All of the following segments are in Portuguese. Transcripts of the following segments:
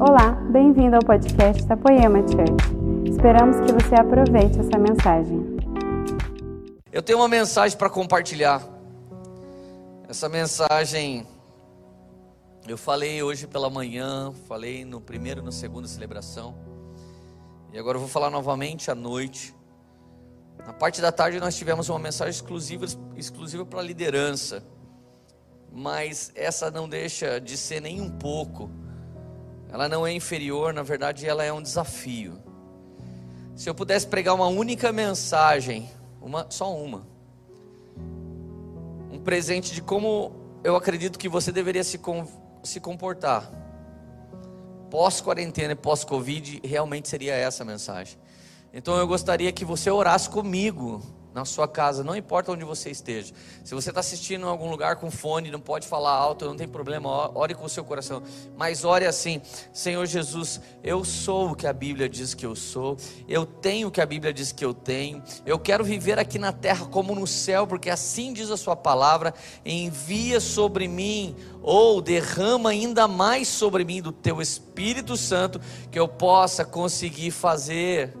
Olá, bem-vindo ao podcast da Poema Church. Esperamos que você aproveite essa mensagem. Eu tenho uma mensagem para compartilhar. Essa mensagem eu falei hoje pela manhã, falei no primeiro e na segunda celebração. E agora eu vou falar novamente à noite. Na parte da tarde nós tivemos uma mensagem exclusiva, exclusiva para a liderança. Mas essa não deixa de ser nem um pouco. Ela não é inferior, na verdade ela é um desafio. Se eu pudesse pregar uma única mensagem, uma, só uma, um presente de como eu acredito que você deveria se, se comportar pós-quarentena e pós-Covid, realmente seria essa a mensagem. Então eu gostaria que você orasse comigo na sua casa, não importa onde você esteja. Se você está assistindo em algum lugar com fone, não pode falar alto, não tem problema, ore com o seu coração. Mas ore assim: Senhor Jesus, eu sou o que a Bíblia diz que eu sou, eu tenho o que a Bíblia diz que eu tenho, eu quero viver aqui na terra como no céu, porque assim diz a Sua palavra. Envia sobre mim, ou derrama ainda mais sobre mim do Teu Espírito Santo, que eu possa conseguir fazer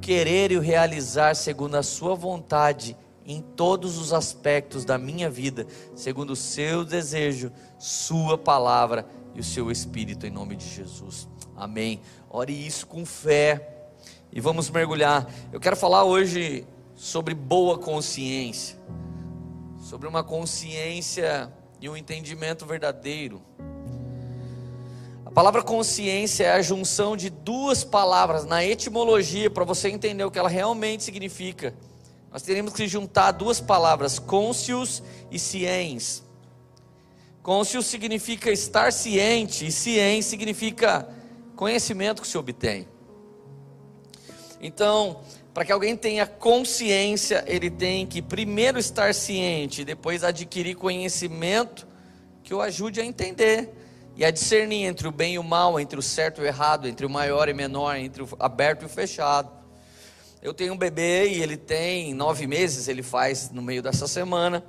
querer e o realizar segundo a Sua vontade em todos os aspectos da minha vida, segundo o seu desejo, Sua palavra e o seu Espírito, em nome de Jesus. Amém. Ore isso com fé e vamos mergulhar. Eu quero falar hoje sobre boa consciência, sobre uma consciência e um entendimento verdadeiro palavra consciência é a junção de duas palavras na etimologia para você entender o que ela realmente significa. Nós teríamos que juntar duas palavras, conscius e ciens. Conscius significa estar ciente e ciens significa conhecimento que se obtém. Então, para que alguém tenha consciência, ele tem que primeiro estar ciente, depois adquirir conhecimento que o ajude a entender e a discernir entre o bem e o mal, entre o certo e o errado, entre o maior e menor, entre o aberto e o fechado. Eu tenho um bebê e ele tem nove meses, ele faz no meio dessa semana.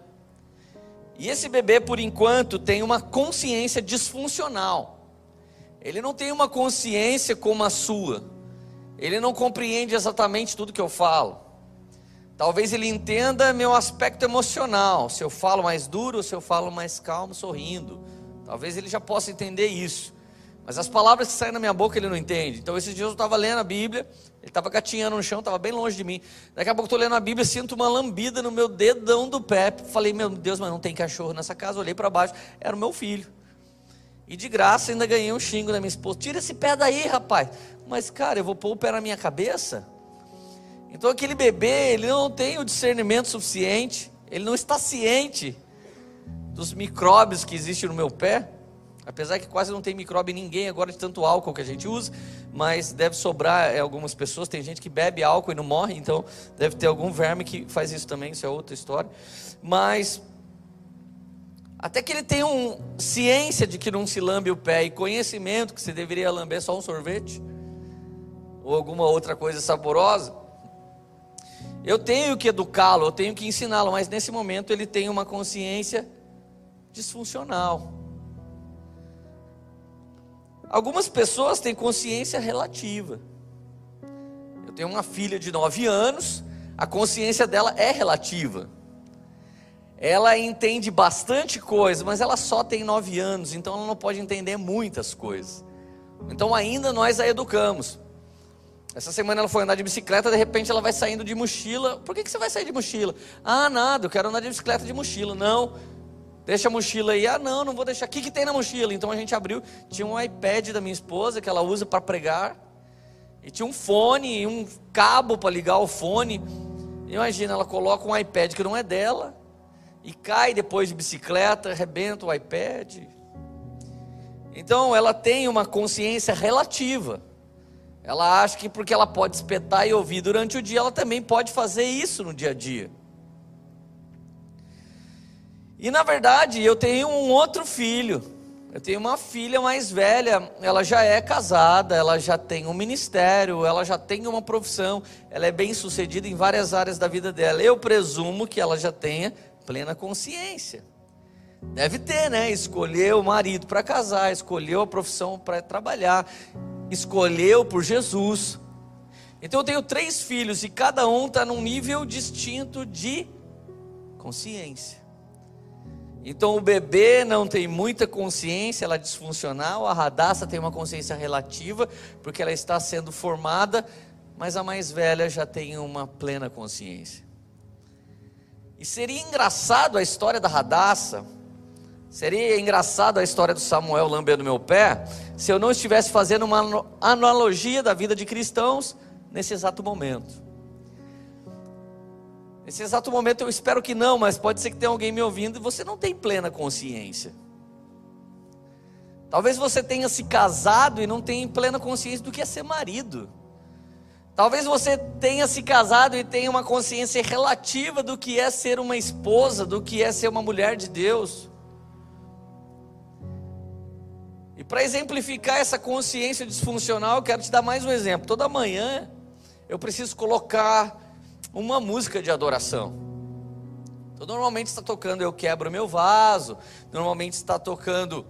E esse bebê, por enquanto, tem uma consciência disfuncional. Ele não tem uma consciência como a sua. Ele não compreende exatamente tudo que eu falo. Talvez ele entenda meu aspecto emocional, se eu falo mais duro se eu falo mais calmo, sorrindo Talvez ele já possa entender isso. Mas as palavras que saem na minha boca ele não entende. Então esses dias eu estava lendo a Bíblia, ele estava gatinhando no chão, estava bem longe de mim. Daqui a pouco estou lendo a Bíblia, sinto uma lambida no meu dedão do pé. Falei, meu Deus, mas não tem cachorro nessa casa. Olhei para baixo, era o meu filho. E de graça ainda ganhei um xingo da minha esposa. Tira esse pé daí, rapaz. Mas, cara, eu vou pôr o pé na minha cabeça? Então aquele bebê, ele não tem o discernimento suficiente, ele não está ciente dos micróbios que existem no meu pé. Apesar que quase não tem micróbio em ninguém agora de tanto álcool que a gente usa, mas deve sobrar em algumas pessoas. Tem gente que bebe álcool e não morre, então deve ter algum verme que faz isso também, isso é outra história. Mas até que ele tenha um, ciência de que não se lambe o pé e conhecimento que se deveria lamber só um sorvete ou alguma outra coisa saborosa. Eu tenho que educá-lo, eu tenho que ensiná-lo, mas nesse momento ele tem uma consciência disfuncional. Algumas pessoas têm consciência relativa. Eu tenho uma filha de 9 anos, a consciência dela é relativa. Ela entende bastante coisa, mas ela só tem 9 anos, então ela não pode entender muitas coisas. Então ainda nós a educamos. Essa semana ela foi andar de bicicleta, de repente ela vai saindo de mochila. Por que, que você vai sair de mochila? Ah, nada, eu quero andar de bicicleta de mochila. Não, Deixa a mochila aí. Ah, não, não vou deixar. O que, que tem na mochila? Então a gente abriu. Tinha um iPad da minha esposa que ela usa para pregar. E tinha um fone, um cabo para ligar o fone. Imagina, ela coloca um iPad que não é dela. E cai depois de bicicleta, arrebenta o iPad. Então ela tem uma consciência relativa. Ela acha que porque ela pode espetar e ouvir durante o dia, ela também pode fazer isso no dia a dia. E na verdade, eu tenho um outro filho. Eu tenho uma filha mais velha, ela já é casada, ela já tem um ministério, ela já tem uma profissão, ela é bem sucedida em várias áreas da vida dela. Eu presumo que ela já tenha plena consciência. Deve ter, né? Escolheu o marido para casar, escolheu a profissão para trabalhar, escolheu por Jesus. Então eu tenho três filhos e cada um está num nível distinto de consciência. Então o bebê não tem muita consciência, ela é disfuncional, a radaça tem uma consciência relativa, porque ela está sendo formada, mas a mais velha já tem uma plena consciência. E seria engraçado a história da radaça, seria engraçado a história do Samuel lambendo meu pé, se eu não estivesse fazendo uma analogia da vida de cristãos nesse exato momento. Nesse exato momento eu espero que não, mas pode ser que tenha alguém me ouvindo e você não tem plena consciência. Talvez você tenha se casado e não tenha plena consciência do que é ser marido. Talvez você tenha se casado e tenha uma consciência relativa do que é ser uma esposa, do que é ser uma mulher de Deus. E para exemplificar essa consciência disfuncional, eu quero te dar mais um exemplo. Toda manhã eu preciso colocar uma música de adoração. Então, normalmente está tocando Eu Quebro Meu Vaso, normalmente está tocando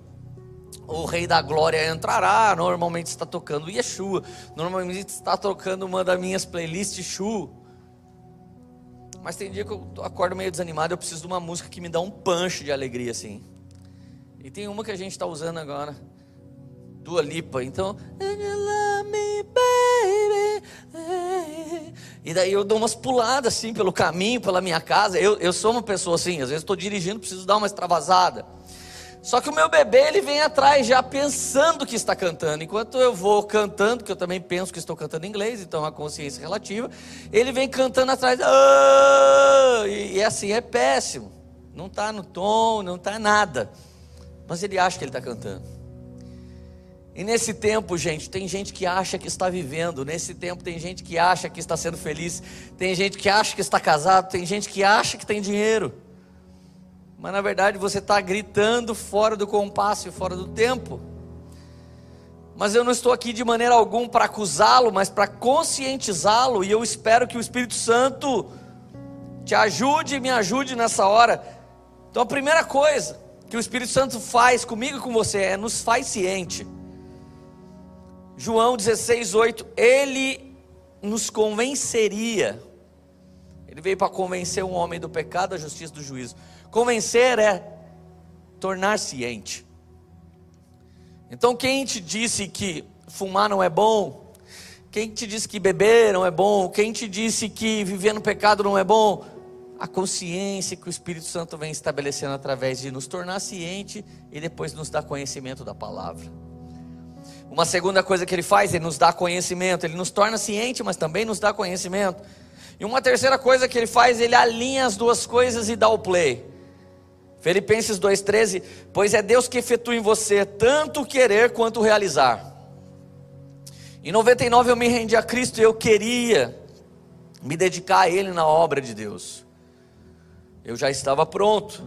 O Rei da Glória Entrará, normalmente está tocando Yeshua, normalmente está tocando uma das minhas playlists Shu. Mas tem dia que eu acordo meio desanimado, eu preciso de uma música que me dá um punch de alegria assim. E tem uma que a gente está usando agora, Dua Lipa. Então, e daí eu dou umas puladas assim pelo caminho, pela minha casa. Eu, eu sou uma pessoa assim, às vezes estou dirigindo, preciso dar uma extravasada. Só que o meu bebê, ele vem atrás já pensando que está cantando. Enquanto eu vou cantando, que eu também penso que estou cantando em inglês, então a consciência relativa, ele vem cantando atrás. Ah! E, e assim é péssimo. Não está no tom, não está nada. Mas ele acha que ele está cantando. E nesse tempo, gente, tem gente que acha que está vivendo, nesse tempo tem gente que acha que está sendo feliz, tem gente que acha que está casado, tem gente que acha que tem dinheiro. Mas na verdade você está gritando fora do compasso e fora do tempo. Mas eu não estou aqui de maneira alguma para acusá-lo, mas para conscientizá-lo, e eu espero que o Espírito Santo te ajude e me ajude nessa hora. Então a primeira coisa que o Espírito Santo faz comigo e com você é nos faz ciente João 16, 8, ele nos convenceria. Ele veio para convencer um homem do pecado, da justiça do juízo. Convencer é tornar ciente. Então, quem te disse que fumar não é bom? Quem te disse que beber não é bom? Quem te disse que viver no pecado não é bom? A consciência que o Espírito Santo vem estabelecendo através de nos tornar ciente e depois nos dar conhecimento da palavra. Uma segunda coisa que ele faz, ele nos dá conhecimento, ele nos torna ciente, mas também nos dá conhecimento. E uma terceira coisa que ele faz, ele alinha as duas coisas e dá o play. Filipenses 2,13: Pois é Deus que efetua em você tanto querer quanto realizar. Em 99 eu me rendi a Cristo e eu queria me dedicar a Ele na obra de Deus. Eu já estava pronto,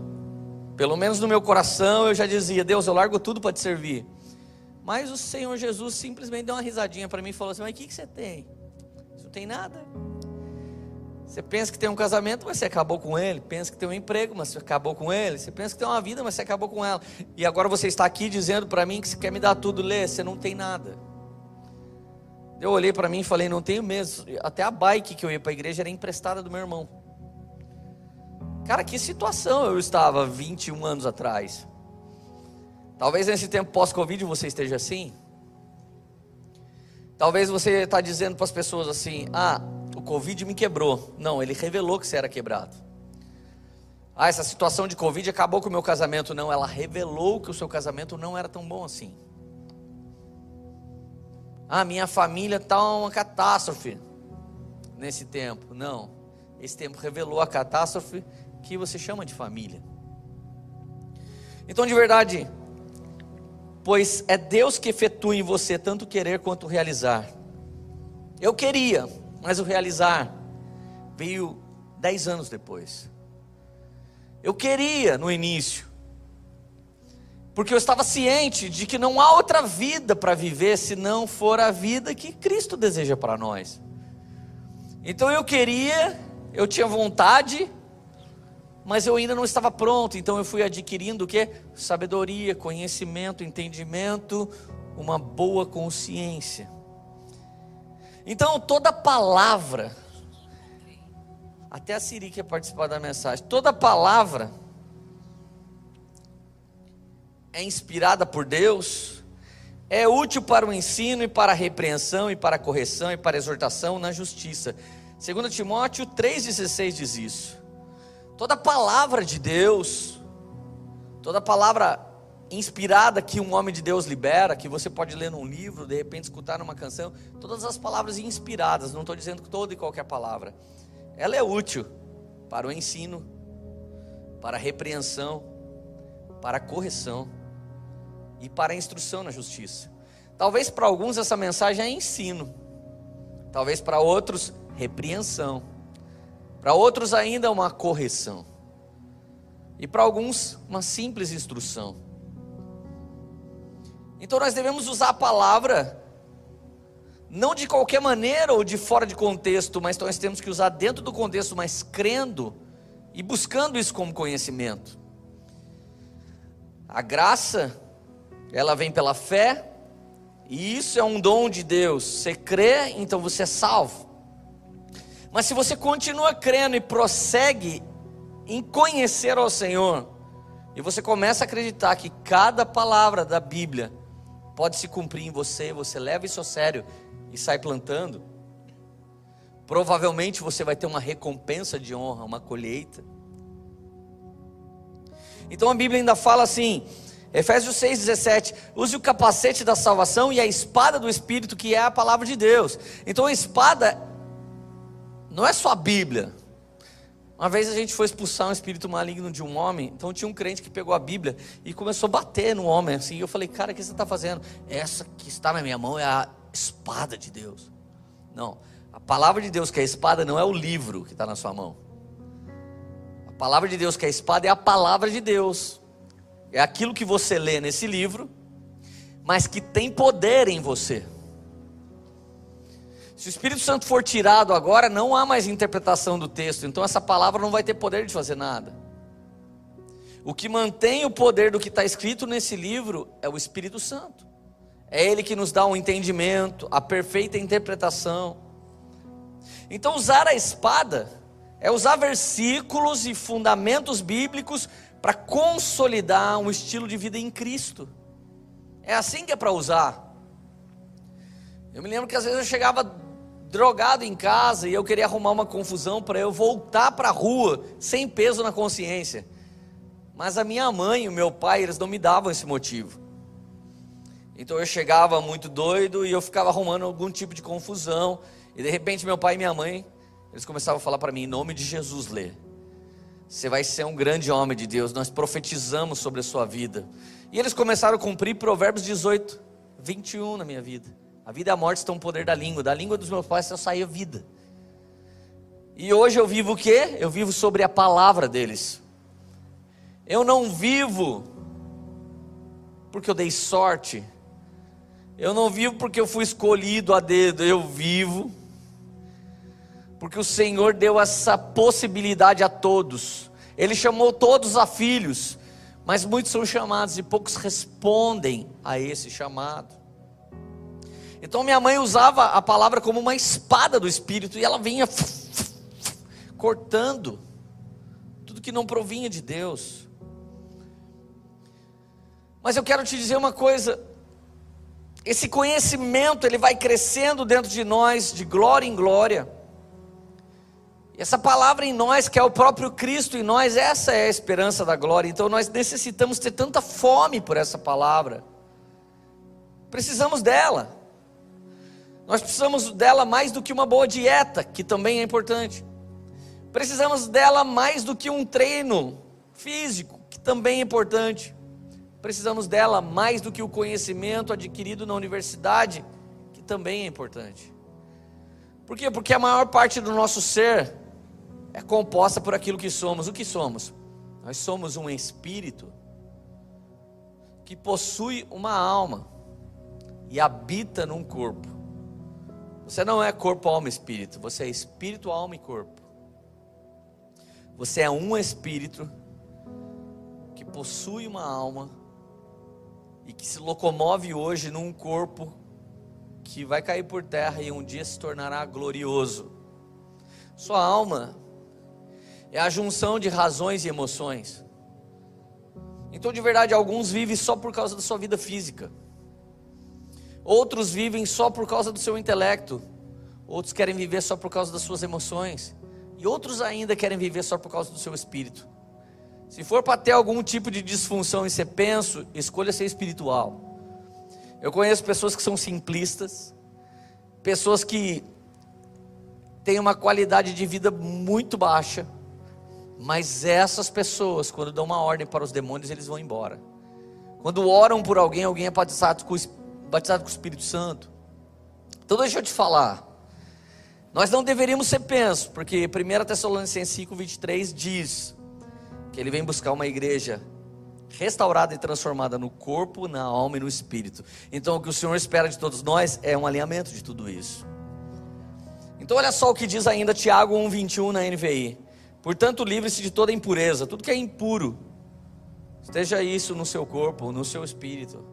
pelo menos no meu coração eu já dizia: Deus, eu largo tudo para te servir. Mas o Senhor Jesus simplesmente deu uma risadinha para mim e falou assim: Mas o que, que você tem? Você não tem nada. Você pensa que tem um casamento, mas você acabou com ele. Pensa que tem um emprego, mas você acabou com ele. Você pensa que tem uma vida, mas você acabou com ela. E agora você está aqui dizendo para mim que você quer me dar tudo, lê, você não tem nada. Eu olhei para mim e falei: Não tenho mesmo. Até a bike que eu ia para a igreja era emprestada do meu irmão. Cara, que situação eu estava 21 anos atrás. Talvez nesse tempo pós-Covid você esteja assim. Talvez você está dizendo para as pessoas assim: ah, o Covid me quebrou. Não, ele revelou que você era quebrado. Ah, essa situação de Covid acabou com o meu casamento. Não, ela revelou que o seu casamento não era tão bom assim. Ah, minha família está uma catástrofe nesse tempo. Não, esse tempo revelou a catástrofe que você chama de família. Então, de verdade, pois é Deus que efetua em você tanto querer quanto realizar. Eu queria, mas o realizar veio dez anos depois. Eu queria no início, porque eu estava ciente de que não há outra vida para viver se não for a vida que Cristo deseja para nós. Então eu queria, eu tinha vontade, mas eu ainda não estava pronto, então eu fui adquirindo o que? Sabedoria, conhecimento, entendimento, uma boa consciência. Então toda palavra, até a Siri quer participar da mensagem, toda palavra é inspirada por Deus, é útil para o ensino e para a repreensão e para a correção e para a exortação na justiça. Segundo Timóteo 3,16 diz isso. Toda palavra de Deus, toda palavra inspirada que um homem de Deus libera, que você pode ler num livro, de repente escutar numa canção, todas as palavras inspiradas, não estou dizendo toda e qualquer palavra, ela é útil para o ensino, para a repreensão, para a correção e para a instrução na justiça. Talvez para alguns essa mensagem é ensino, talvez para outros, repreensão para outros, ainda uma correção. E para alguns, uma simples instrução. Então nós devemos usar a palavra não de qualquer maneira ou de fora de contexto, mas nós temos que usar dentro do contexto, mas crendo e buscando isso como conhecimento. A graça, ela vem pela fé, e isso é um dom de Deus. Você crê, então você é salvo. Mas se você continua crendo e prossegue em conhecer ao Senhor, e você começa a acreditar que cada palavra da Bíblia pode se cumprir em você, você leva isso a sério e sai plantando, provavelmente você vai ter uma recompensa de honra, uma colheita. Então a Bíblia ainda fala assim, Efésios 6,17: use o capacete da salvação e a espada do Espírito, que é a palavra de Deus. Então a espada não é só a Bíblia. Uma vez a gente foi expulsar um espírito maligno de um homem, então tinha um crente que pegou a Bíblia e começou a bater no homem assim. E eu falei, cara, o que você está fazendo? Essa que está na minha mão é a espada de Deus. Não, a palavra de Deus que é a espada não é o livro que está na sua mão. A palavra de Deus que é a espada é a palavra de Deus. É aquilo que você lê nesse livro, mas que tem poder em você. Se o Espírito Santo for tirado agora, não há mais interpretação do texto, então essa palavra não vai ter poder de fazer nada. O que mantém o poder do que está escrito nesse livro é o Espírito Santo. É Ele que nos dá um entendimento, a perfeita interpretação. Então, usar a espada é usar versículos e fundamentos bíblicos para consolidar um estilo de vida em Cristo. É assim que é para usar. Eu me lembro que às vezes eu chegava drogado em casa e eu queria arrumar uma confusão para eu voltar para a rua sem peso na consciência. Mas a minha mãe e o meu pai, eles não me davam esse motivo. Então eu chegava muito doido e eu ficava arrumando algum tipo de confusão. E de repente meu pai e minha mãe, eles começavam a falar para mim, em nome de Jesus, lê. Você vai ser um grande homem de Deus, nós profetizamos sobre a sua vida. E eles começaram a cumprir Provérbios 18, 21 na minha vida. A vida e a morte estão no poder da língua. Da língua dos meus pais só saiu vida. E hoje eu vivo o quê? Eu vivo sobre a palavra deles. Eu não vivo porque eu dei sorte. Eu não vivo porque eu fui escolhido a dedo. Eu vivo porque o Senhor deu essa possibilidade a todos. Ele chamou todos a filhos, mas muitos são chamados e poucos respondem a esse chamado. Então minha mãe usava a palavra como uma espada do espírito e ela vinha cortando tudo que não provinha de Deus. Mas eu quero te dizer uma coisa, esse conhecimento ele vai crescendo dentro de nós de glória em glória. E essa palavra em nós, que é o próprio Cristo em nós, essa é a esperança da glória. Então nós necessitamos ter tanta fome por essa palavra. Precisamos dela. Nós precisamos dela mais do que uma boa dieta, que também é importante. Precisamos dela mais do que um treino físico, que também é importante. Precisamos dela mais do que o conhecimento adquirido na universidade, que também é importante. Por quê? Porque a maior parte do nosso ser é composta por aquilo que somos. O que somos? Nós somos um espírito que possui uma alma e habita num corpo. Você não é corpo, alma e espírito, você é espírito, alma e corpo. Você é um espírito que possui uma alma e que se locomove hoje num corpo que vai cair por terra e um dia se tornará glorioso. Sua alma é a junção de razões e emoções. Então, de verdade, alguns vivem só por causa da sua vida física. Outros vivem só por causa do seu intelecto. Outros querem viver só por causa das suas emoções. E outros ainda querem viver só por causa do seu espírito. Se for para ter algum tipo de disfunção e ser penso, escolha ser espiritual. Eu conheço pessoas que são simplistas, pessoas que têm uma qualidade de vida muito baixa, mas essas pessoas, quando dão uma ordem para os demônios, eles vão embora. Quando oram por alguém, alguém é batizado com, batizado com o Espírito Santo. Então deixa eu te falar. Nós não deveríamos ser pensos, porque 1 Tessalonicenses 5, 23 diz: que ele vem buscar uma igreja restaurada e transformada no corpo, na alma e no espírito. Então, o que o Senhor espera de todos nós é um alinhamento de tudo isso. Então, olha só o que diz ainda Tiago 1,21 na NVI. Portanto, livre-se de toda impureza, tudo que é impuro, esteja isso no seu corpo, no seu espírito,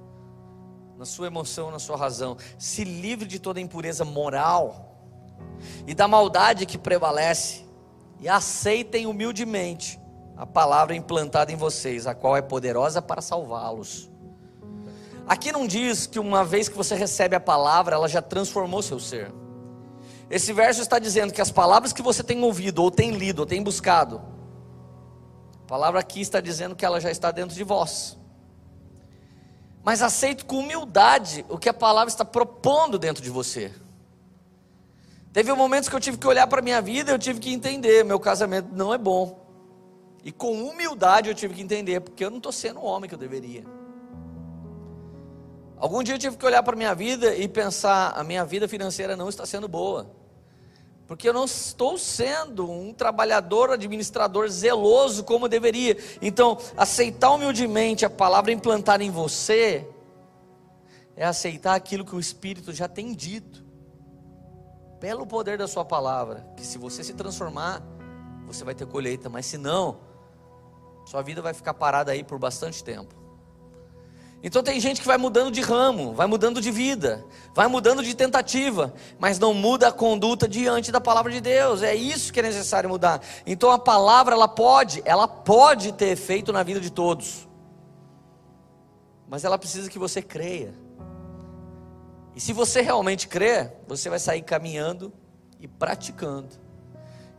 na sua emoção, na sua razão. Se livre de toda impureza moral e da maldade que prevalece, e aceitem humildemente a palavra implantada em vocês, a qual é poderosa para salvá-los. Aqui não diz que uma vez que você recebe a palavra, ela já transformou seu ser. Esse verso está dizendo que as palavras que você tem ouvido, ou tem lido, ou tem buscado, a palavra aqui está dizendo que ela já está dentro de vós. Mas aceite com humildade o que a palavra está propondo dentro de você. Teve momentos que eu tive que olhar para a minha vida, eu tive que entender, meu casamento não é bom. E com humildade eu tive que entender, porque eu não estou sendo o homem que eu deveria. Algum dia eu tive que olhar para a minha vida e pensar: a minha vida financeira não está sendo boa. Porque eu não estou sendo um trabalhador, administrador zeloso como deveria. Então, aceitar humildemente a palavra implantada em você é aceitar aquilo que o Espírito já tem dito. Pelo poder da sua palavra, que se você se transformar, você vai ter colheita, mas se não, sua vida vai ficar parada aí por bastante tempo. Então tem gente que vai mudando de ramo, vai mudando de vida, vai mudando de tentativa, mas não muda a conduta diante da palavra de Deus. É isso que é necessário mudar. Então a palavra ela pode, ela pode ter efeito na vida de todos. Mas ela precisa que você creia. E se você realmente crer, você vai sair caminhando e praticando.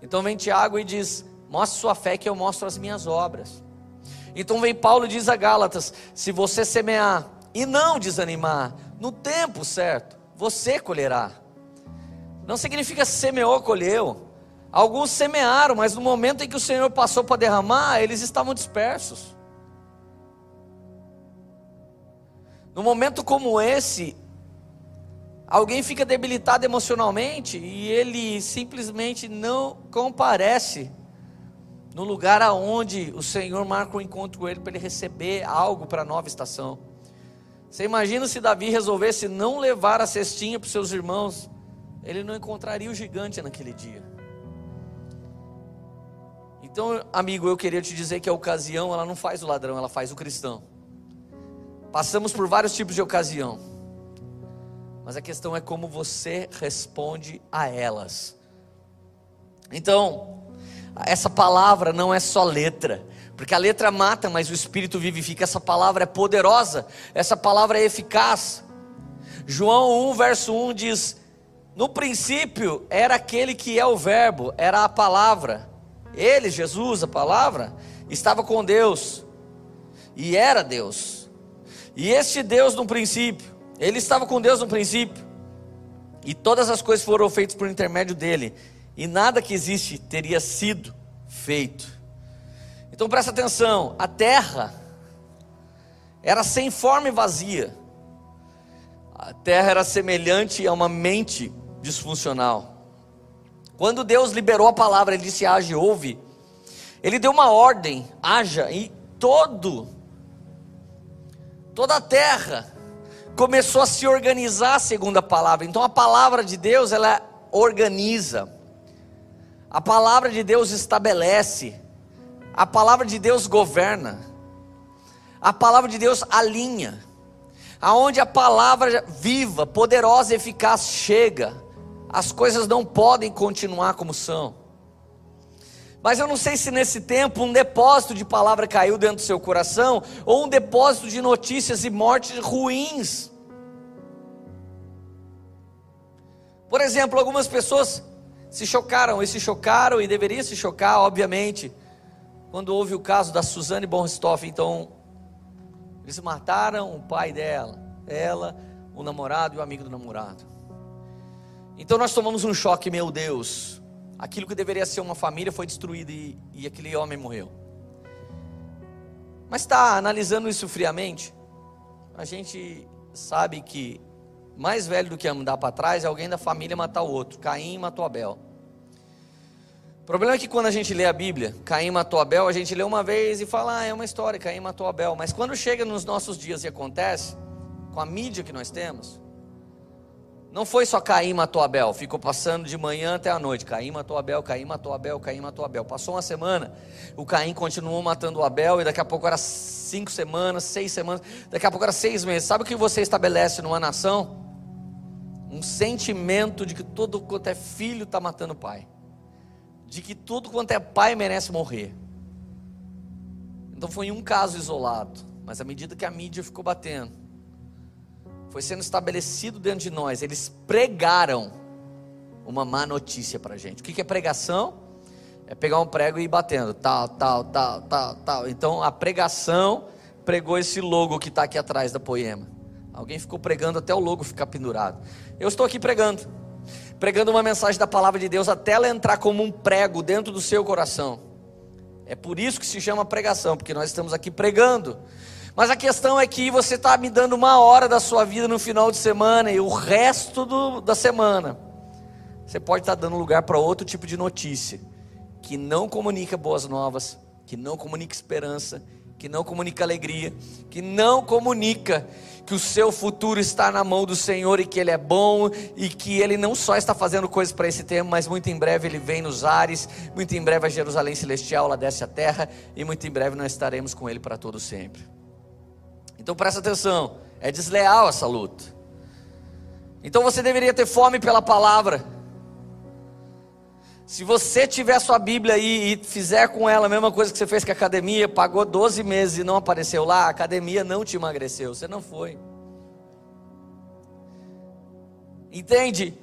Então vem Tiago e diz: Mostre sua fé que eu mostro as minhas obras. Então vem Paulo e diz a Gálatas: se você semear e não desanimar, no tempo certo, você colherá. Não significa semeou, colheu. Alguns semearam, mas no momento em que o Senhor passou para derramar, eles estavam dispersos. No momento como esse, alguém fica debilitado emocionalmente e ele simplesmente não comparece no lugar aonde o Senhor marca um encontro com ele para ele receber algo para a nova estação. Você imagina se Davi resolvesse não levar a cestinha para os seus irmãos, ele não encontraria o gigante naquele dia. Então, amigo, eu queria te dizer que a ocasião, ela não faz o ladrão, ela faz o cristão. Passamos por vários tipos de ocasião. Mas a questão é como você responde a elas. Então, essa palavra não é só letra, porque a letra mata, mas o espírito vivifica. Essa palavra é poderosa, essa palavra é eficaz. João 1, verso 1 diz: No princípio era aquele que é o Verbo, era a palavra. Ele, Jesus, a palavra, estava com Deus e era Deus. E este Deus no princípio, ele estava com Deus no princípio. E todas as coisas foram feitas por intermédio dele e nada que existe teria sido feito. Então presta atenção: a terra era sem forma e vazia, a terra era semelhante a uma mente disfuncional. Quando Deus liberou a palavra, Ele disse: age, ouve. Ele deu uma ordem, haja, e todo, toda a terra começou a se organizar segundo a palavra. Então a palavra de Deus, ela organiza. A palavra de Deus estabelece, a palavra de Deus governa, a palavra de Deus alinha, aonde a palavra viva, poderosa e eficaz chega, as coisas não podem continuar como são. Mas eu não sei se nesse tempo um depósito de palavra caiu dentro do seu coração, ou um depósito de notícias e mortes ruins. Por exemplo, algumas pessoas se chocaram e se chocaram e deveriam se chocar, obviamente, quando houve o caso da Suzane Bonstoff. Então, eles mataram o pai dela, ela, o namorado e o amigo do namorado. Então nós tomamos um choque, meu Deus. Aquilo que deveria ser uma família foi destruído e, e aquele homem morreu. Mas está analisando isso friamente, a gente sabe que mais velho do que andar para trás é alguém da família matar o outro. Caim matou Abel. O problema é que quando a gente lê a Bíblia, Caim matou Abel, a gente lê uma vez e fala, ah, é uma história, Caim matou Abel. Mas quando chega nos nossos dias e acontece, com a mídia que nós temos, não foi só Caim matou Abel, ficou passando de manhã até a noite. Caim matou Abel, Caim matou Abel, Caim matou Abel. Passou uma semana, o Caim continuou matando o Abel, e daqui a pouco era cinco semanas, seis semanas, daqui a pouco era seis meses. Sabe o que você estabelece numa nação? Um sentimento de que todo quanto é filho está matando o pai, de que tudo quanto é pai merece morrer. Então foi um caso isolado, mas à medida que a mídia ficou batendo, foi sendo estabelecido dentro de nós. Eles pregaram uma má notícia para a gente. O que é pregação? É pegar um prego e ir batendo, tal, tal, tal, tal, tal. Então a pregação pregou esse logo que está aqui atrás da poema. Alguém ficou pregando até o logo ficar pendurado. Eu estou aqui pregando, pregando uma mensagem da palavra de Deus até ela entrar como um prego dentro do seu coração. É por isso que se chama pregação, porque nós estamos aqui pregando. Mas a questão é que você está me dando uma hora da sua vida no final de semana e o resto do, da semana você pode estar tá dando lugar para outro tipo de notícia que não comunica boas novas, que não comunica esperança, que não comunica alegria, que não comunica que o seu futuro está na mão do Senhor e que Ele é bom e que Ele não só está fazendo coisas para esse tempo, mas muito em breve Ele vem nos ares, muito em breve a Jerusalém Celestial ela desce a terra e muito em breve nós estaremos com Ele para todo sempre. Então presta atenção, é desleal essa luta. Então você deveria ter fome pela palavra. Se você tiver sua Bíblia aí e fizer com ela a mesma coisa que você fez com a academia, pagou 12 meses e não apareceu lá, a academia não te emagreceu, você não foi. Entende?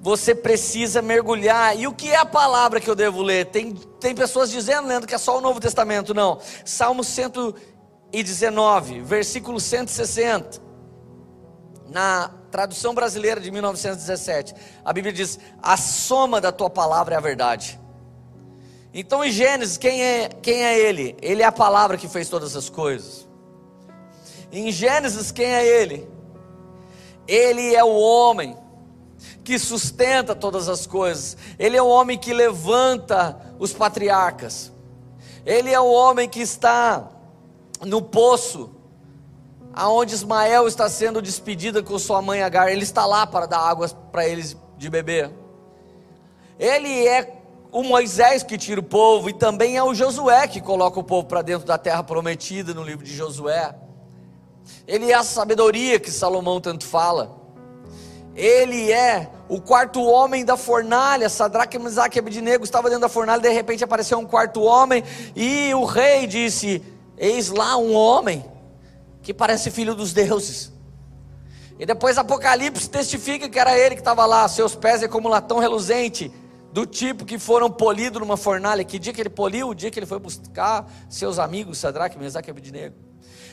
Você precisa mergulhar. E o que é a palavra que eu devo ler? Tem, tem pessoas dizendo, lendo que é só o Novo Testamento. Não. Salmo 100 e 19, versículo 160. Na tradução brasileira de 1917, a Bíblia diz: A soma da tua palavra é a verdade. Então, em Gênesis, quem é, quem é ele? Ele é a palavra que fez todas as coisas. Em Gênesis, quem é ele? Ele é o homem que sustenta todas as coisas. Ele é o homem que levanta os patriarcas. Ele é o homem que está no poço, aonde Ismael está sendo despedido com sua mãe Agar, ele está lá para dar água para eles de beber. Ele é o Moisés que tira o povo e também é o Josué que coloca o povo para dentro da terra prometida no livro de Josué. Ele é a sabedoria que Salomão tanto fala. Ele é o quarto homem da fornalha. Sadraque, Mesaque e Abednego estava dentro da fornalha, de repente apareceu um quarto homem e o rei disse: Eis lá um homem que parece filho dos deuses. E depois Apocalipse testifica que era ele que estava lá, seus pés é como latão reluzente, do tipo que foram polidos numa fornalha. Que dia que ele poliu? O dia que ele foi buscar seus amigos, Sadraque, Mesaque e Abednego.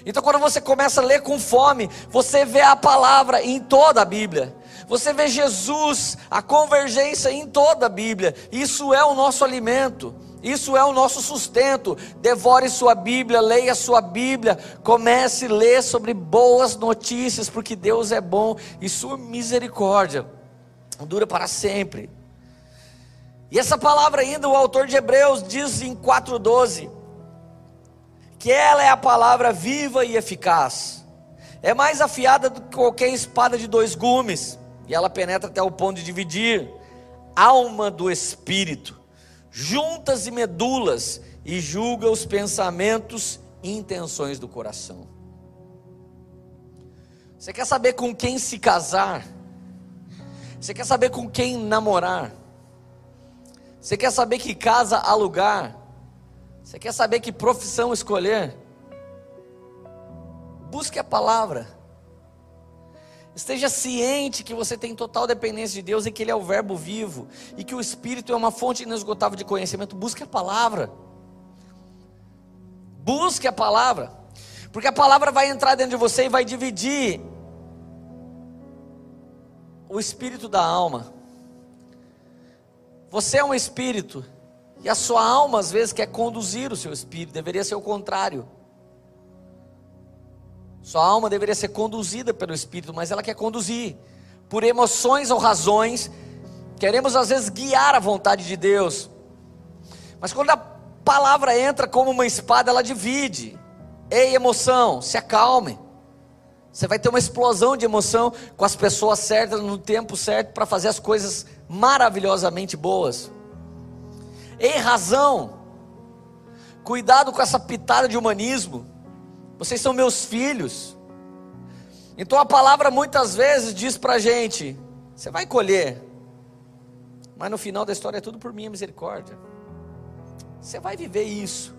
Então, quando você começa a ler com fome, você vê a palavra em toda a Bíblia. Você vê Jesus, a convergência em toda a Bíblia. Isso é o nosso alimento. Isso é o nosso sustento. Devore sua Bíblia, leia sua Bíblia, comece a ler sobre boas notícias, porque Deus é bom e sua misericórdia dura para sempre. E essa palavra ainda o autor de Hebreus diz em 4:12 que ela é a palavra viva e eficaz. É mais afiada do que qualquer espada de dois gumes, e ela penetra até o ponto de dividir alma do espírito juntas e medulas, e julga os pensamentos e intenções do coração. Você quer saber com quem se casar? Você quer saber com quem namorar? Você quer saber que casa alugar? Você quer saber que profissão escolher? Busque a palavra. Esteja ciente que você tem total dependência de Deus e que Ele é o Verbo vivo e que o Espírito é uma fonte inesgotável de conhecimento. Busque a palavra. Busque a palavra, porque a palavra vai entrar dentro de você e vai dividir o espírito da alma. Você é um espírito e a sua alma às vezes quer conduzir o seu espírito, deveria ser o contrário. Sua alma deveria ser conduzida pelo espírito, mas ela quer conduzir por emoções ou razões. Queremos às vezes guiar a vontade de Deus. Mas quando a palavra entra como uma espada, ela divide. Ei, emoção, se acalme. Você vai ter uma explosão de emoção com as pessoas certas no tempo certo para fazer as coisas maravilhosamente boas. Ei, razão, cuidado com essa pitada de humanismo. Vocês são meus filhos. Então a palavra muitas vezes diz para a gente: você vai colher, mas no final da história é tudo por minha misericórdia. Você vai viver isso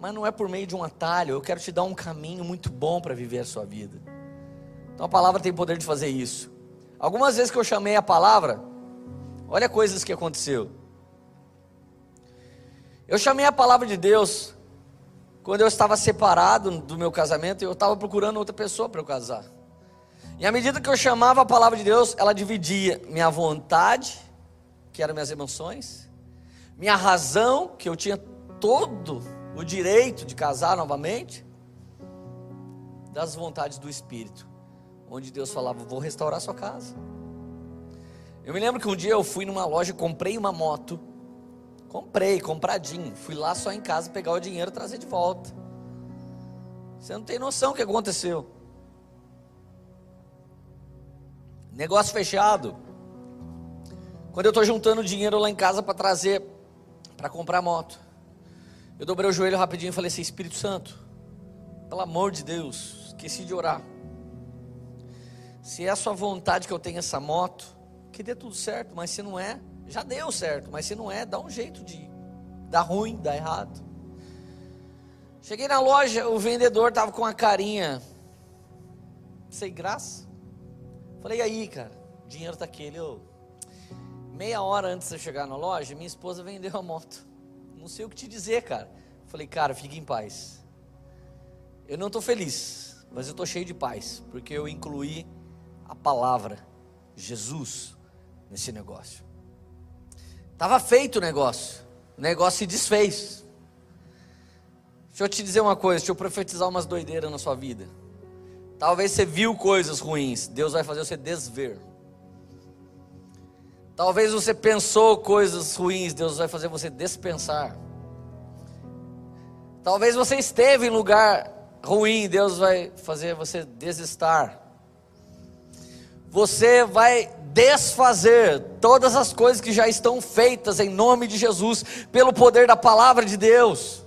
mas não é por meio de um atalho. Eu quero te dar um caminho muito bom para viver a sua vida. Então a palavra tem poder de fazer isso. Algumas vezes que eu chamei a palavra, olha coisas que aconteceu. Eu chamei a palavra de Deus quando eu estava separado do meu casamento eu estava procurando outra pessoa para eu casar. E à medida que eu chamava a palavra de Deus, ela dividia minha vontade, que eram minhas emoções, minha razão, que eu tinha todo o direito de casar novamente, das vontades do Espírito, onde Deus falava: Vou restaurar sua casa. Eu me lembro que um dia eu fui numa loja, comprei uma moto, comprei, compradinho, fui lá só em casa pegar o dinheiro e trazer de volta. Você não tem noção o que aconteceu. Negócio fechado. Quando eu estou juntando dinheiro lá em casa para trazer, para comprar moto. Eu dobrei o joelho rapidinho e falei assim: Espírito Santo, pelo amor de Deus, esqueci de orar. Se é a sua vontade que eu tenha essa moto, que dê tudo certo, mas se não é, já deu certo, mas se não é, dá um jeito de dar ruim, dar errado. Cheguei na loja, o vendedor estava com a carinha sem graça. Falei, aí, cara, o dinheiro está aqui. Ele, oh, meia hora antes de eu chegar na loja, minha esposa vendeu a moto não sei o que te dizer, cara. Falei, cara, fique em paz. Eu não estou feliz, mas eu estou cheio de paz, porque eu incluí a palavra Jesus nesse negócio. Estava feito o negócio, o negócio se desfez. Deixa eu te dizer uma coisa, deixa eu profetizar umas doideiras na sua vida. Talvez você viu coisas ruins, Deus vai fazer você desver. Talvez você pensou coisas ruins, Deus vai fazer você dispensar. Talvez você esteve em lugar ruim, Deus vai fazer você desestar. Você vai desfazer todas as coisas que já estão feitas em nome de Jesus, pelo poder da palavra de Deus.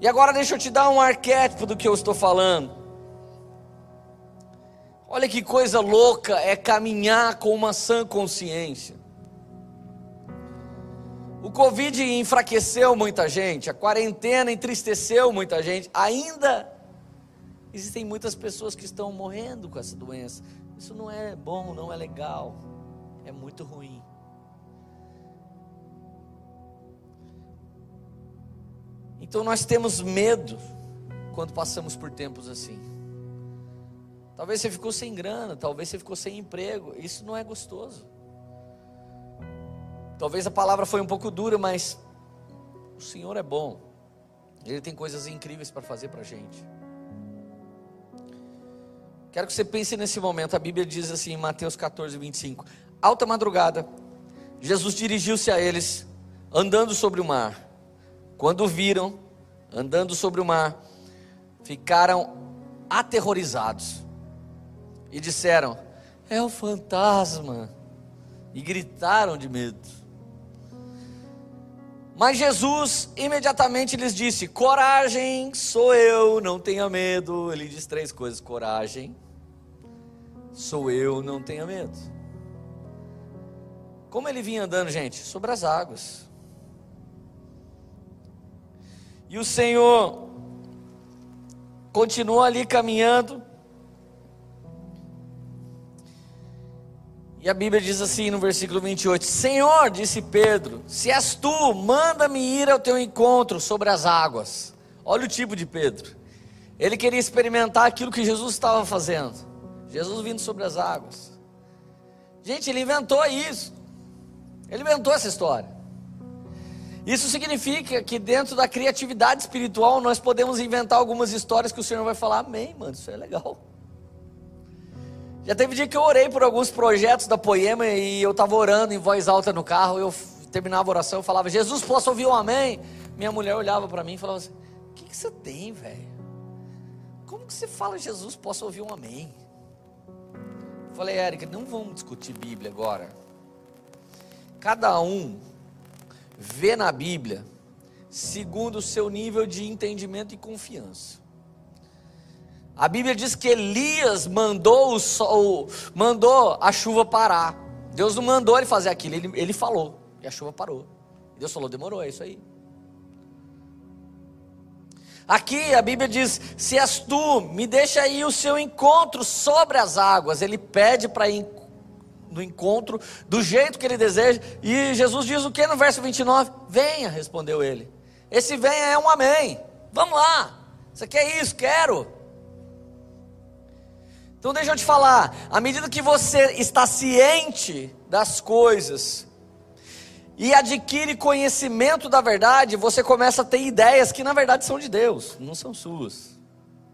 E agora deixa eu te dar um arquétipo do que eu estou falando. Olha que coisa louca é caminhar com uma sã consciência. O Covid enfraqueceu muita gente, a quarentena entristeceu muita gente, ainda existem muitas pessoas que estão morrendo com essa doença. Isso não é bom, não é legal, é muito ruim. Então nós temos medo quando passamos por tempos assim. Talvez você ficou sem grana, talvez você ficou sem emprego. Isso não é gostoso. Talvez a palavra foi um pouco dura, mas o Senhor é bom. Ele tem coisas incríveis para fazer para a gente. Quero que você pense nesse momento. A Bíblia diz assim em Mateus 14, 25: Alta madrugada, Jesus dirigiu-se a eles, andando sobre o mar. Quando viram, andando sobre o mar, ficaram aterrorizados e disseram: É o fantasma. E gritaram de medo. Mas Jesus imediatamente lhes disse: Coragem, sou eu, não tenha medo. Ele diz três coisas: Coragem, sou eu, não tenha medo. Como ele vinha andando, gente? Sobre as águas. E o Senhor continuou ali caminhando. E a Bíblia diz assim no versículo 28: Senhor, disse Pedro, se és tu, manda-me ir ao teu encontro sobre as águas. Olha o tipo de Pedro. Ele queria experimentar aquilo que Jesus estava fazendo. Jesus vindo sobre as águas. Gente, ele inventou isso. Ele inventou essa história. Isso significa que dentro da criatividade espiritual nós podemos inventar algumas histórias que o Senhor vai falar, amém, mano, isso é legal. Já teve dia que eu orei por alguns projetos da Poema e eu estava orando em voz alta no carro, eu terminava a oração, eu falava, Jesus, posso ouvir um amém? Minha mulher olhava para mim e falava assim, o que, que você tem, velho? Como que você fala, Jesus, posso ouvir um amém? Eu falei, Érica, não vamos discutir Bíblia agora. Cada um vê na Bíblia segundo o seu nível de entendimento e confiança. A Bíblia diz que Elias mandou o sol, mandou a chuva parar. Deus não mandou ele fazer aquilo, ele, ele falou e a chuva parou. Deus falou, demorou, é isso aí. Aqui a Bíblia diz: se és tu, me deixa aí o seu encontro sobre as águas. Ele pede para ir no encontro do jeito que ele deseja. E Jesus diz o que no verso 29? Venha, respondeu ele. Esse venha é um amém. Vamos lá. Você quer isso? Quero. Então deixa eu te falar, à medida que você está ciente das coisas e adquire conhecimento da verdade, você começa a ter ideias que na verdade são de Deus, não são suas.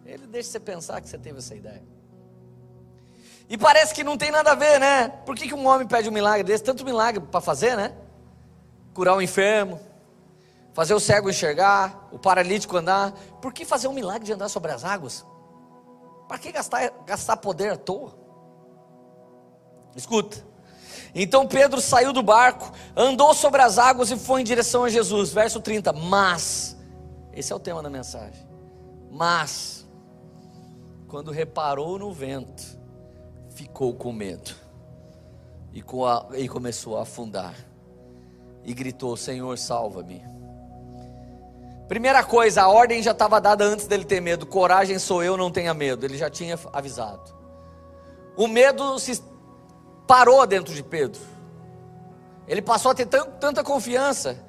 Ele deixa você pensar que você teve essa ideia. E parece que não tem nada a ver, né? Por que, que um homem pede um milagre desse? Tanto milagre para fazer, né? Curar o enfermo, fazer o cego enxergar, o paralítico andar. Por que fazer um milagre de andar sobre as águas? Para que gastar, gastar poder à toa? Escuta. Então Pedro saiu do barco, andou sobre as águas e foi em direção a Jesus. Verso 30. Mas, esse é o tema da mensagem. Mas, quando reparou no vento, ficou com medo e, com a, e começou a afundar e gritou: Senhor, salva-me. Primeira coisa, a ordem já estava dada antes dele ter medo. Coragem sou eu, não tenha medo. Ele já tinha avisado. O medo se parou dentro de Pedro. Ele passou a ter tanta confiança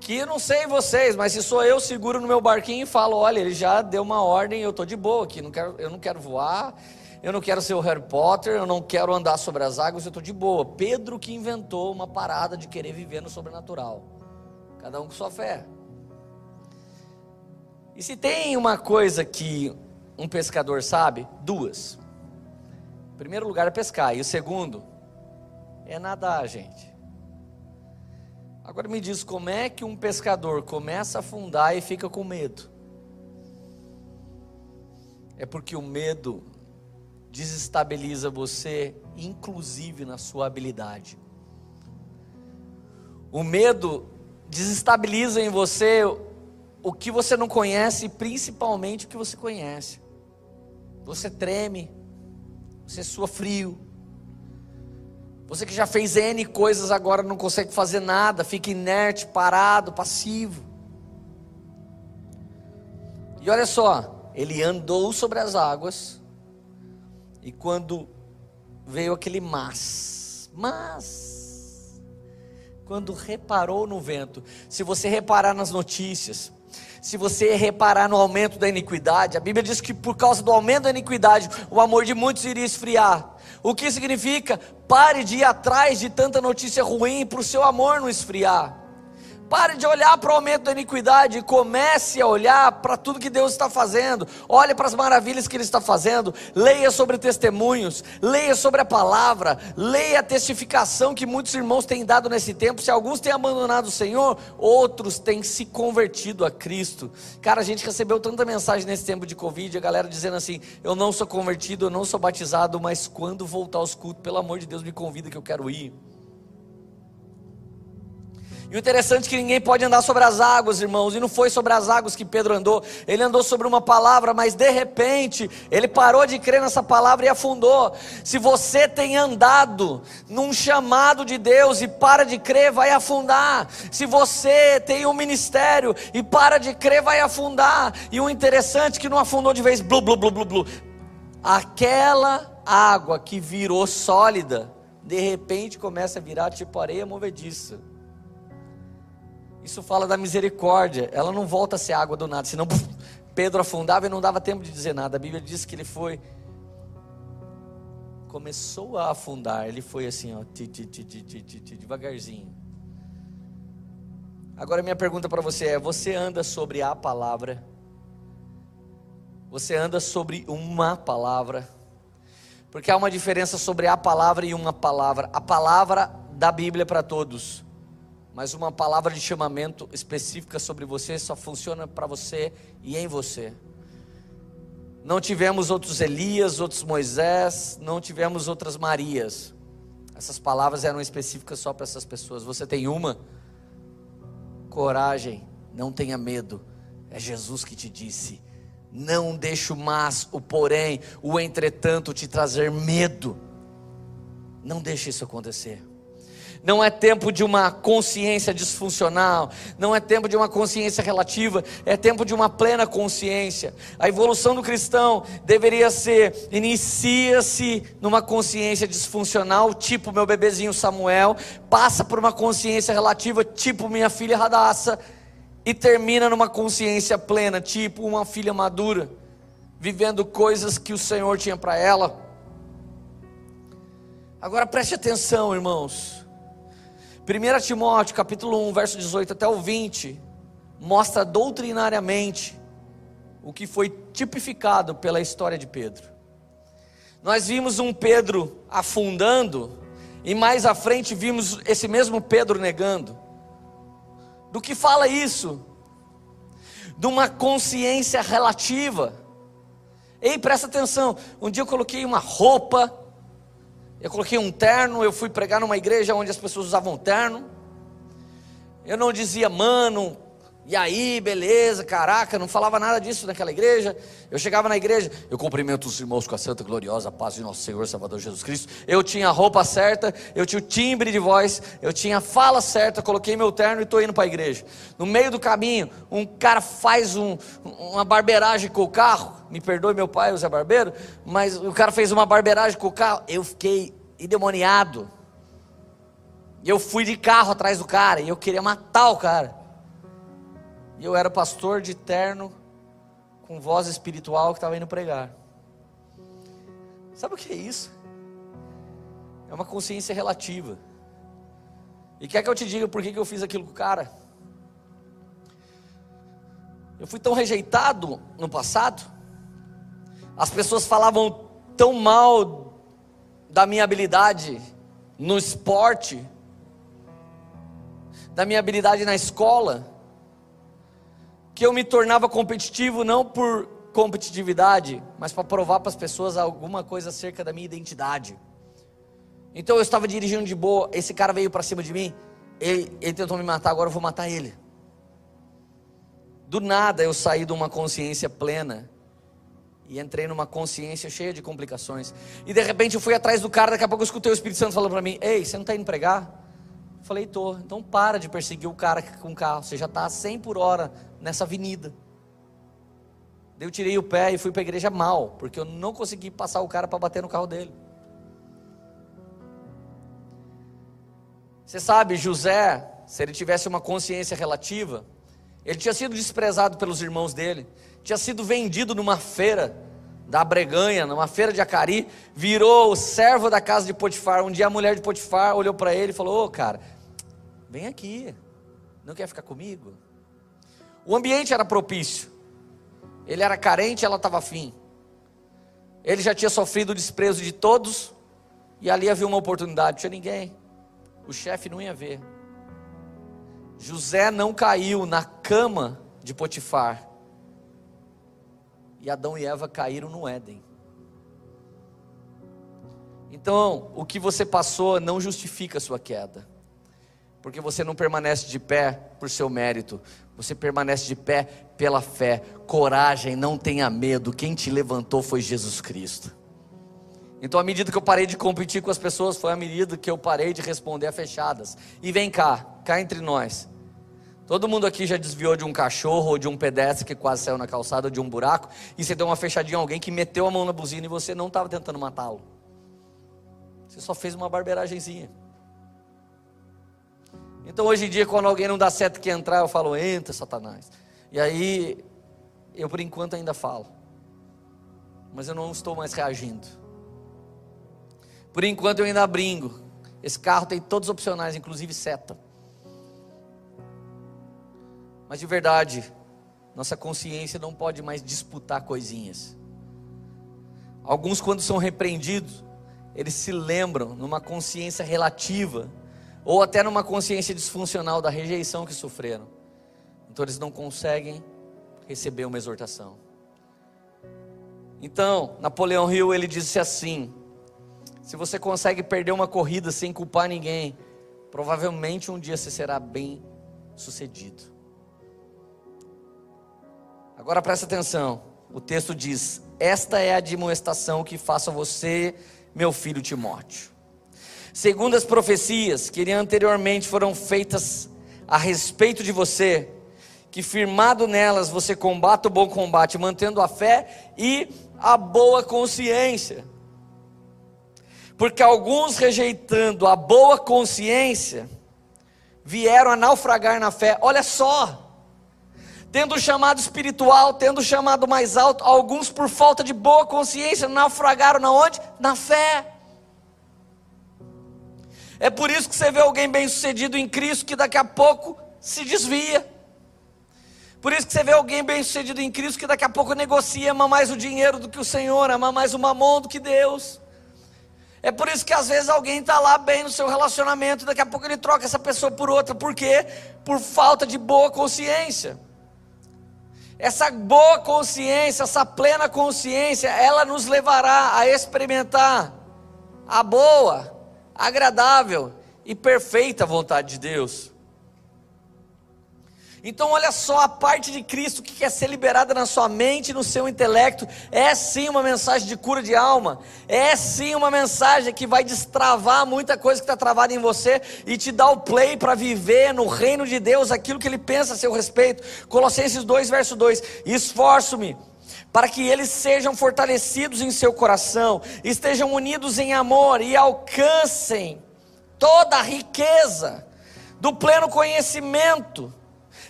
que não sei vocês, mas se sou eu, seguro no meu barquinho e falo: olha, ele já deu uma ordem, eu estou de boa aqui, não quero, eu não quero voar, eu não quero ser o Harry Potter, eu não quero andar sobre as águas, eu estou de boa. Pedro que inventou uma parada de querer viver no sobrenatural. Cada um com sua fé. E se tem uma coisa que um pescador sabe, duas. O primeiro lugar é pescar, e o segundo é nadar, gente. Agora me diz como é que um pescador começa a afundar e fica com medo? É porque o medo desestabiliza você, inclusive na sua habilidade. O medo desestabiliza em você o que você não conhece e principalmente o que você conhece. Você treme, você sua frio. Você que já fez N coisas agora não consegue fazer nada, fica inerte, parado, passivo. E olha só, ele andou sobre as águas, e quando veio aquele mas, mas, quando reparou no vento, se você reparar nas notícias, se você reparar no aumento da iniquidade, a Bíblia diz que por causa do aumento da iniquidade, o amor de muitos iria esfriar. O que significa? Pare de ir atrás de tanta notícia ruim para o seu amor não esfriar. Pare de olhar para o aumento da iniquidade e comece a olhar para tudo que Deus está fazendo. Olhe para as maravilhas que Ele está fazendo. Leia sobre testemunhos, leia sobre a palavra, leia a testificação que muitos irmãos têm dado nesse tempo. Se alguns têm abandonado o Senhor, outros têm se convertido a Cristo. Cara, a gente recebeu tanta mensagem nesse tempo de Covid, a galera dizendo assim: Eu não sou convertido, eu não sou batizado, mas quando voltar aos cultos, pelo amor de Deus, me convida que eu quero ir. E o interessante é que ninguém pode andar sobre as águas, irmãos, e não foi sobre as águas que Pedro andou, ele andou sobre uma palavra, mas de repente ele parou de crer nessa palavra e afundou. Se você tem andado num chamado de Deus e para de crer, vai afundar. Se você tem um ministério e para de crer, vai afundar. E o interessante é que não afundou de vez, blu, blu, blu, blu, blu. Aquela água que virou sólida, de repente começa a virar tipo areia movediça. Isso fala da misericórdia. Ela não volta a ser água do nada, senão Pedro afundava e não dava tempo de dizer nada. A Bíblia diz que ele foi começou a afundar. Ele foi assim, ó, ti, ti, ti, devagarzinho. Agora minha pergunta para você é: você anda sobre a palavra? Você anda sobre uma palavra? Porque há uma diferença sobre a palavra e uma palavra. A palavra da Bíblia para todos mas uma palavra de chamamento específica sobre você só funciona para você e em você. Não tivemos outros Elias, outros Moisés, não tivemos outras Marias. Essas palavras eram específicas só para essas pessoas. Você tem uma? Coragem, não tenha medo. É Jesus que te disse: Não deixe o mas, o porém, o entretanto te trazer medo. Não deixe isso acontecer não é tempo de uma consciência disfuncional, não é tempo de uma consciência relativa, é tempo de uma plena consciência. A evolução do cristão deveria ser: inicia-se numa consciência disfuncional, tipo meu bebezinho Samuel, passa por uma consciência relativa, tipo minha filha Radassa, e termina numa consciência plena, tipo uma filha madura, vivendo coisas que o Senhor tinha para ela. Agora preste atenção, irmãos. 1 Timóteo capítulo 1, verso 18 até o 20, mostra doutrinariamente o que foi tipificado pela história de Pedro. Nós vimos um Pedro afundando, e mais à frente vimos esse mesmo Pedro negando. Do que fala isso? De uma consciência relativa. Ei, presta atenção. Um dia eu coloquei uma roupa eu coloquei um terno, eu fui pregar numa igreja onde as pessoas usavam terno. Eu não dizia, mano, e aí, beleza, caraca, não falava nada disso naquela igreja. Eu chegava na igreja, eu cumprimento os irmãos com a santa gloriosa paz de nosso Senhor Salvador Jesus Cristo. Eu tinha a roupa certa, eu tinha o timbre de voz, eu tinha a fala certa, coloquei meu terno e estou indo para a igreja. No meio do caminho, um cara faz um, uma barbeiragem com o carro. Me perdoe meu pai, o Zé Barbeiro, mas o cara fez uma barbeiragem com o carro. Eu fiquei endemoniado. Eu fui de carro atrás do cara, e eu queria matar o cara. E eu era pastor de terno, com voz espiritual que estava indo pregar. Sabe o que é isso? É uma consciência relativa. E quer que eu te diga por que, eu fiz aquilo com o cara? Eu fui tão rejeitado no passado, as pessoas falavam tão mal da minha habilidade no esporte, da minha habilidade na escola, que eu me tornava competitivo não por competitividade, mas para provar para as pessoas alguma coisa acerca da minha identidade. Então eu estava dirigindo de boa, esse cara veio para cima de mim, ele, ele tentou me matar, agora eu vou matar ele. Do nada eu saí de uma consciência plena e entrei numa consciência cheia de complicações. E de repente eu fui atrás do cara, daqui a pouco eu escutei o Espírito Santo falando para mim: Ei, você não está indo pregar? Falei: Tô. Então para de perseguir o cara com o carro. Você já está a 100 por hora nessa avenida. Daí eu tirei o pé e fui para a igreja mal, porque eu não consegui passar o cara para bater no carro dele. Você sabe, José, se ele tivesse uma consciência relativa, ele tinha sido desprezado pelos irmãos dele tinha sido vendido numa feira da Breganha, numa feira de Acari, virou o servo da casa de Potifar. Um dia a mulher de Potifar olhou para ele e falou: Ô oh, cara, vem aqui, não quer ficar comigo? O ambiente era propício, ele era carente, ela estava afim. Ele já tinha sofrido o desprezo de todos, e ali havia uma oportunidade, não tinha ninguém, o chefe não ia ver. José não caiu na cama de Potifar, e Adão e Eva caíram no Éden. Então, o que você passou não justifica a sua queda. Porque você não permanece de pé por seu mérito, você permanece de pé pela fé. Coragem, não tenha medo. Quem te levantou foi Jesus Cristo. Então, à medida que eu parei de competir com as pessoas, foi à medida que eu parei de responder a fechadas. E vem cá, cá entre nós. Todo mundo aqui já desviou de um cachorro ou de um pedestre que quase saiu na calçada ou de um buraco e você deu uma fechadinha a alguém que meteu a mão na buzina e você não estava tentando matá-lo. Você só fez uma barberagemzinha. Então hoje em dia, quando alguém não dá certo que entrar, eu falo, entra, Satanás. E aí, eu por enquanto ainda falo. Mas eu não estou mais reagindo. Por enquanto eu ainda brinco. Esse carro tem todos os opcionais, inclusive seta. Mas de verdade, nossa consciência não pode mais disputar coisinhas. Alguns, quando são repreendidos, eles se lembram numa consciência relativa, ou até numa consciência disfuncional da rejeição que sofreram. Então eles não conseguem receber uma exortação. Então, Napoleão Hill ele disse assim: se você consegue perder uma corrida sem culpar ninguém, provavelmente um dia você será bem sucedido. Agora presta atenção. O texto diz: Esta é a admoestação que faço a você, meu filho Timóteo. Segundo as profecias que anteriormente foram feitas a respeito de você, que firmado nelas você combata o bom combate, mantendo a fé e a boa consciência. Porque alguns rejeitando a boa consciência, vieram a naufragar na fé. Olha só, tendo chamado espiritual, tendo chamado mais alto, alguns por falta de boa consciência naufragaram na onde? Na fé. É por isso que você vê alguém bem-sucedido em Cristo que daqui a pouco se desvia. Por isso que você vê alguém bem-sucedido em Cristo que daqui a pouco negocia, ama mais o dinheiro do que o Senhor, ama mais o mamão do que Deus. É por isso que às vezes alguém está lá bem no seu relacionamento, daqui a pouco ele troca essa pessoa por outra. Por quê? Por falta de boa consciência. Essa boa consciência, essa plena consciência, ela nos levará a experimentar a boa, agradável e perfeita vontade de Deus. Então, olha só, a parte de Cristo que quer ser liberada na sua mente no seu intelecto. É sim uma mensagem de cura de alma, é sim uma mensagem que vai destravar muita coisa que está travada em você e te dar o play para viver no reino de Deus aquilo que Ele pensa a seu respeito. Colossenses 2, verso 2: Esforço-me para que eles sejam fortalecidos em seu coração, estejam unidos em amor e alcancem toda a riqueza do pleno conhecimento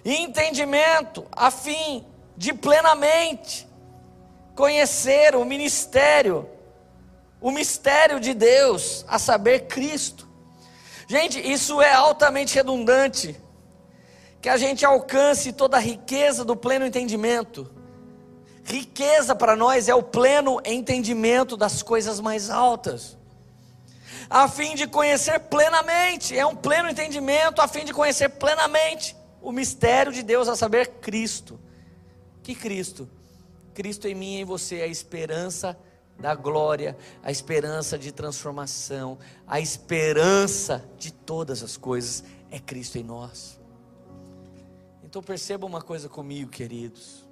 e entendimento, a fim de plenamente conhecer o ministério, o mistério de Deus, a saber, Cristo. Gente, isso é altamente redundante, que a gente alcance toda a riqueza do pleno entendimento. Riqueza para nós é o pleno entendimento das coisas mais altas. A fim de conhecer plenamente, é um pleno entendimento a fim de conhecer plenamente o mistério de Deus, a saber, Cristo. Que Cristo? Cristo em mim e em você, a esperança da glória, a esperança de transformação, a esperança de todas as coisas é Cristo em nós. Então perceba uma coisa comigo, queridos.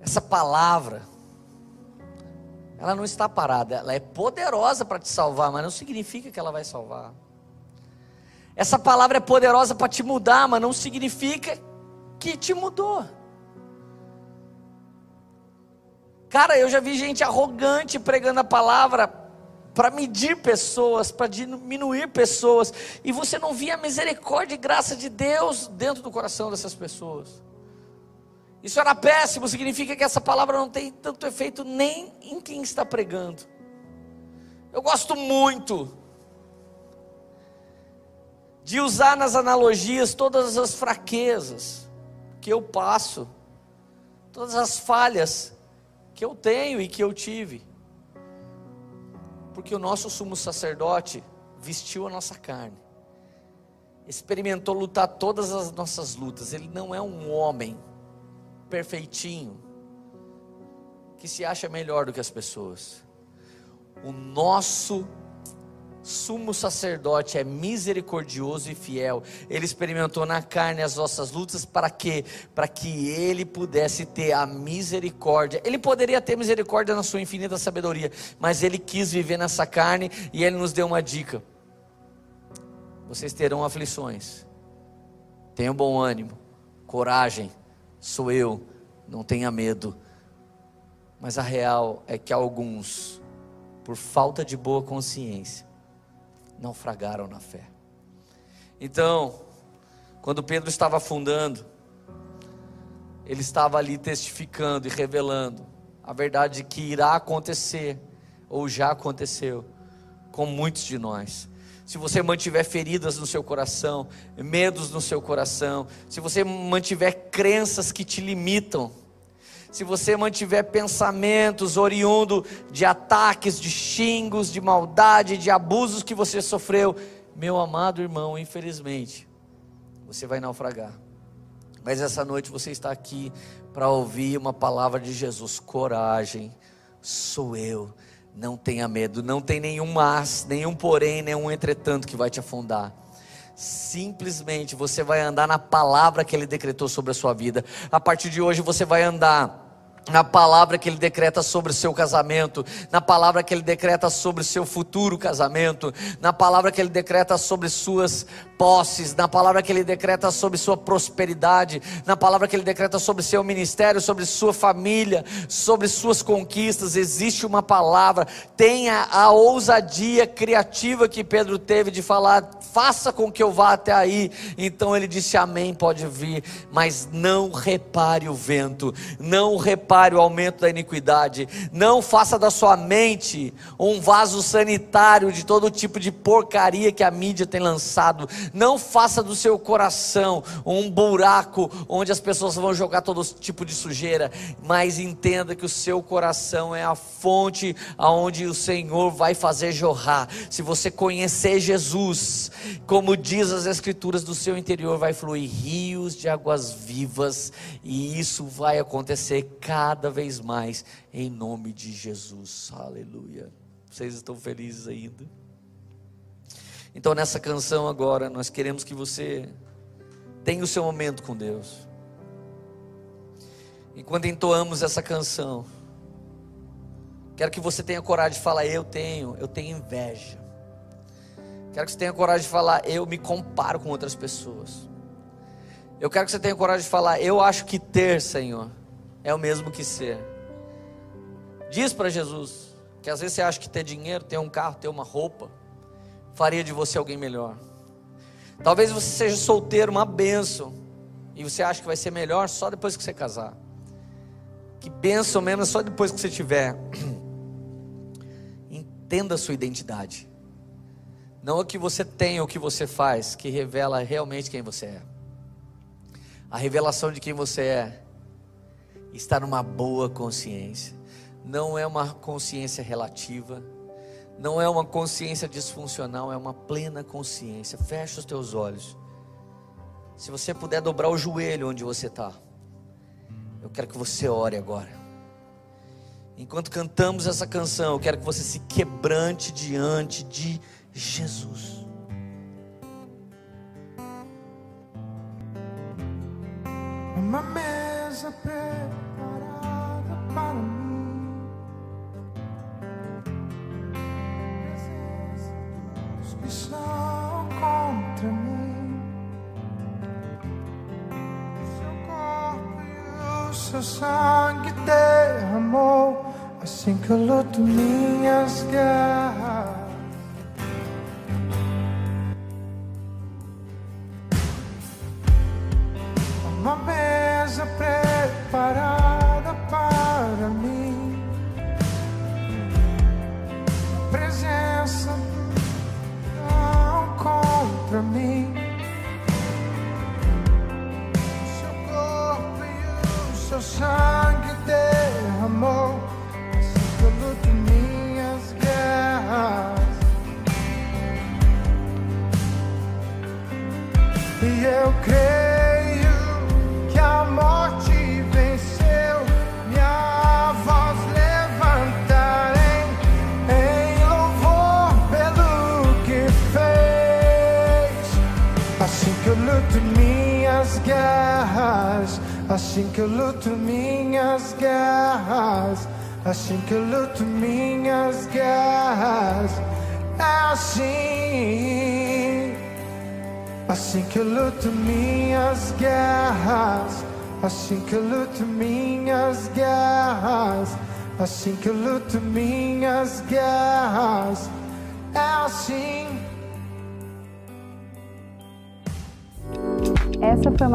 Essa palavra, ela não está parada, ela é poderosa para te salvar, mas não significa que ela vai salvar. Essa palavra é poderosa para te mudar, mas não significa que te mudou. Cara, eu já vi gente arrogante pregando a palavra para medir pessoas, para diminuir pessoas, e você não via a misericórdia e graça de Deus dentro do coração dessas pessoas. Isso era péssimo, significa que essa palavra não tem tanto efeito nem em quem está pregando. Eu gosto muito de usar nas analogias todas as fraquezas que eu passo, todas as falhas que eu tenho e que eu tive. Porque o nosso sumo sacerdote vestiu a nossa carne, experimentou lutar todas as nossas lutas. Ele não é um homem perfeitinho que se acha melhor do que as pessoas. O nosso sumo sacerdote é misericordioso e fiel. Ele experimentou na carne as nossas lutas para quê? Para que ele pudesse ter a misericórdia. Ele poderia ter misericórdia na sua infinita sabedoria, mas ele quis viver nessa carne e ele nos deu uma dica. Vocês terão aflições. Tenham bom ânimo, coragem. Sou eu, não tenha medo. Mas a real é que alguns, por falta de boa consciência, naufragaram na fé. Então, quando Pedro estava afundando, ele estava ali testificando e revelando a verdade que irá acontecer, ou já aconteceu, com muitos de nós. Se você mantiver feridas no seu coração, medos no seu coração, se você mantiver crenças que te limitam, se você mantiver pensamentos oriundo de ataques, de xingos, de maldade, de abusos que você sofreu, meu amado irmão, infelizmente, você vai naufragar. Mas essa noite você está aqui para ouvir uma palavra de Jesus: coragem, sou eu. Não tenha medo, não tem nenhum mas, nenhum porém, nenhum entretanto que vai te afundar simplesmente você vai andar na palavra que ele decretou sobre a sua vida. A partir de hoje você vai andar na palavra que ele decreta sobre o seu casamento, na palavra que ele decreta sobre o seu futuro casamento, na palavra que ele decreta sobre suas posses, na palavra que ele decreta sobre sua prosperidade, na palavra que ele decreta sobre seu ministério, sobre sua família, sobre suas conquistas. Existe uma palavra, tenha a ousadia criativa que Pedro teve de falar: faça com que eu vá até aí. Então ele disse: Amém, pode vir, mas não repare o vento, não repare o aumento da iniquidade, não faça da sua mente um vaso sanitário de todo tipo de porcaria que a mídia tem lançado. Não faça do seu coração um buraco onde as pessoas vão jogar todo tipo de sujeira, mas entenda que o seu coração é a fonte aonde o Senhor vai fazer jorrar. Se você conhecer Jesus, como diz as escrituras, do seu interior vai fluir rios de águas vivas, e isso vai acontecer. cada vez mais em nome de Jesus. Aleluia. Vocês estão felizes ainda? Então, nessa canção agora, nós queremos que você tenha o seu momento com Deus. Enquanto entoamos essa canção, quero que você tenha coragem de falar: Eu tenho, eu tenho inveja. Quero que você tenha coragem de falar: Eu me comparo com outras pessoas. Eu quero que você tenha coragem de falar: Eu acho que ter, Senhor, é o mesmo que ser. Diz para Jesus que às vezes você acha que ter dinheiro, ter um carro, ter uma roupa, faria de você alguém melhor. Talvez você seja solteiro, uma benção, e você acha que vai ser melhor só depois que você casar. Que benção mesmo é só depois que você tiver. Entenda a sua identidade. Não o que você tem ou o que você faz, que revela realmente quem você é. A revelação de quem você é está numa boa consciência. Não é uma consciência relativa não é uma consciência disfuncional, é uma plena consciência. Fecha os teus olhos. Se você puder dobrar o joelho onde você está, eu quero que você ore agora. Enquanto cantamos essa canção, eu quero que você se quebrante diante de Jesus. Uma mesa preparada assim que eu luto minhas guerras.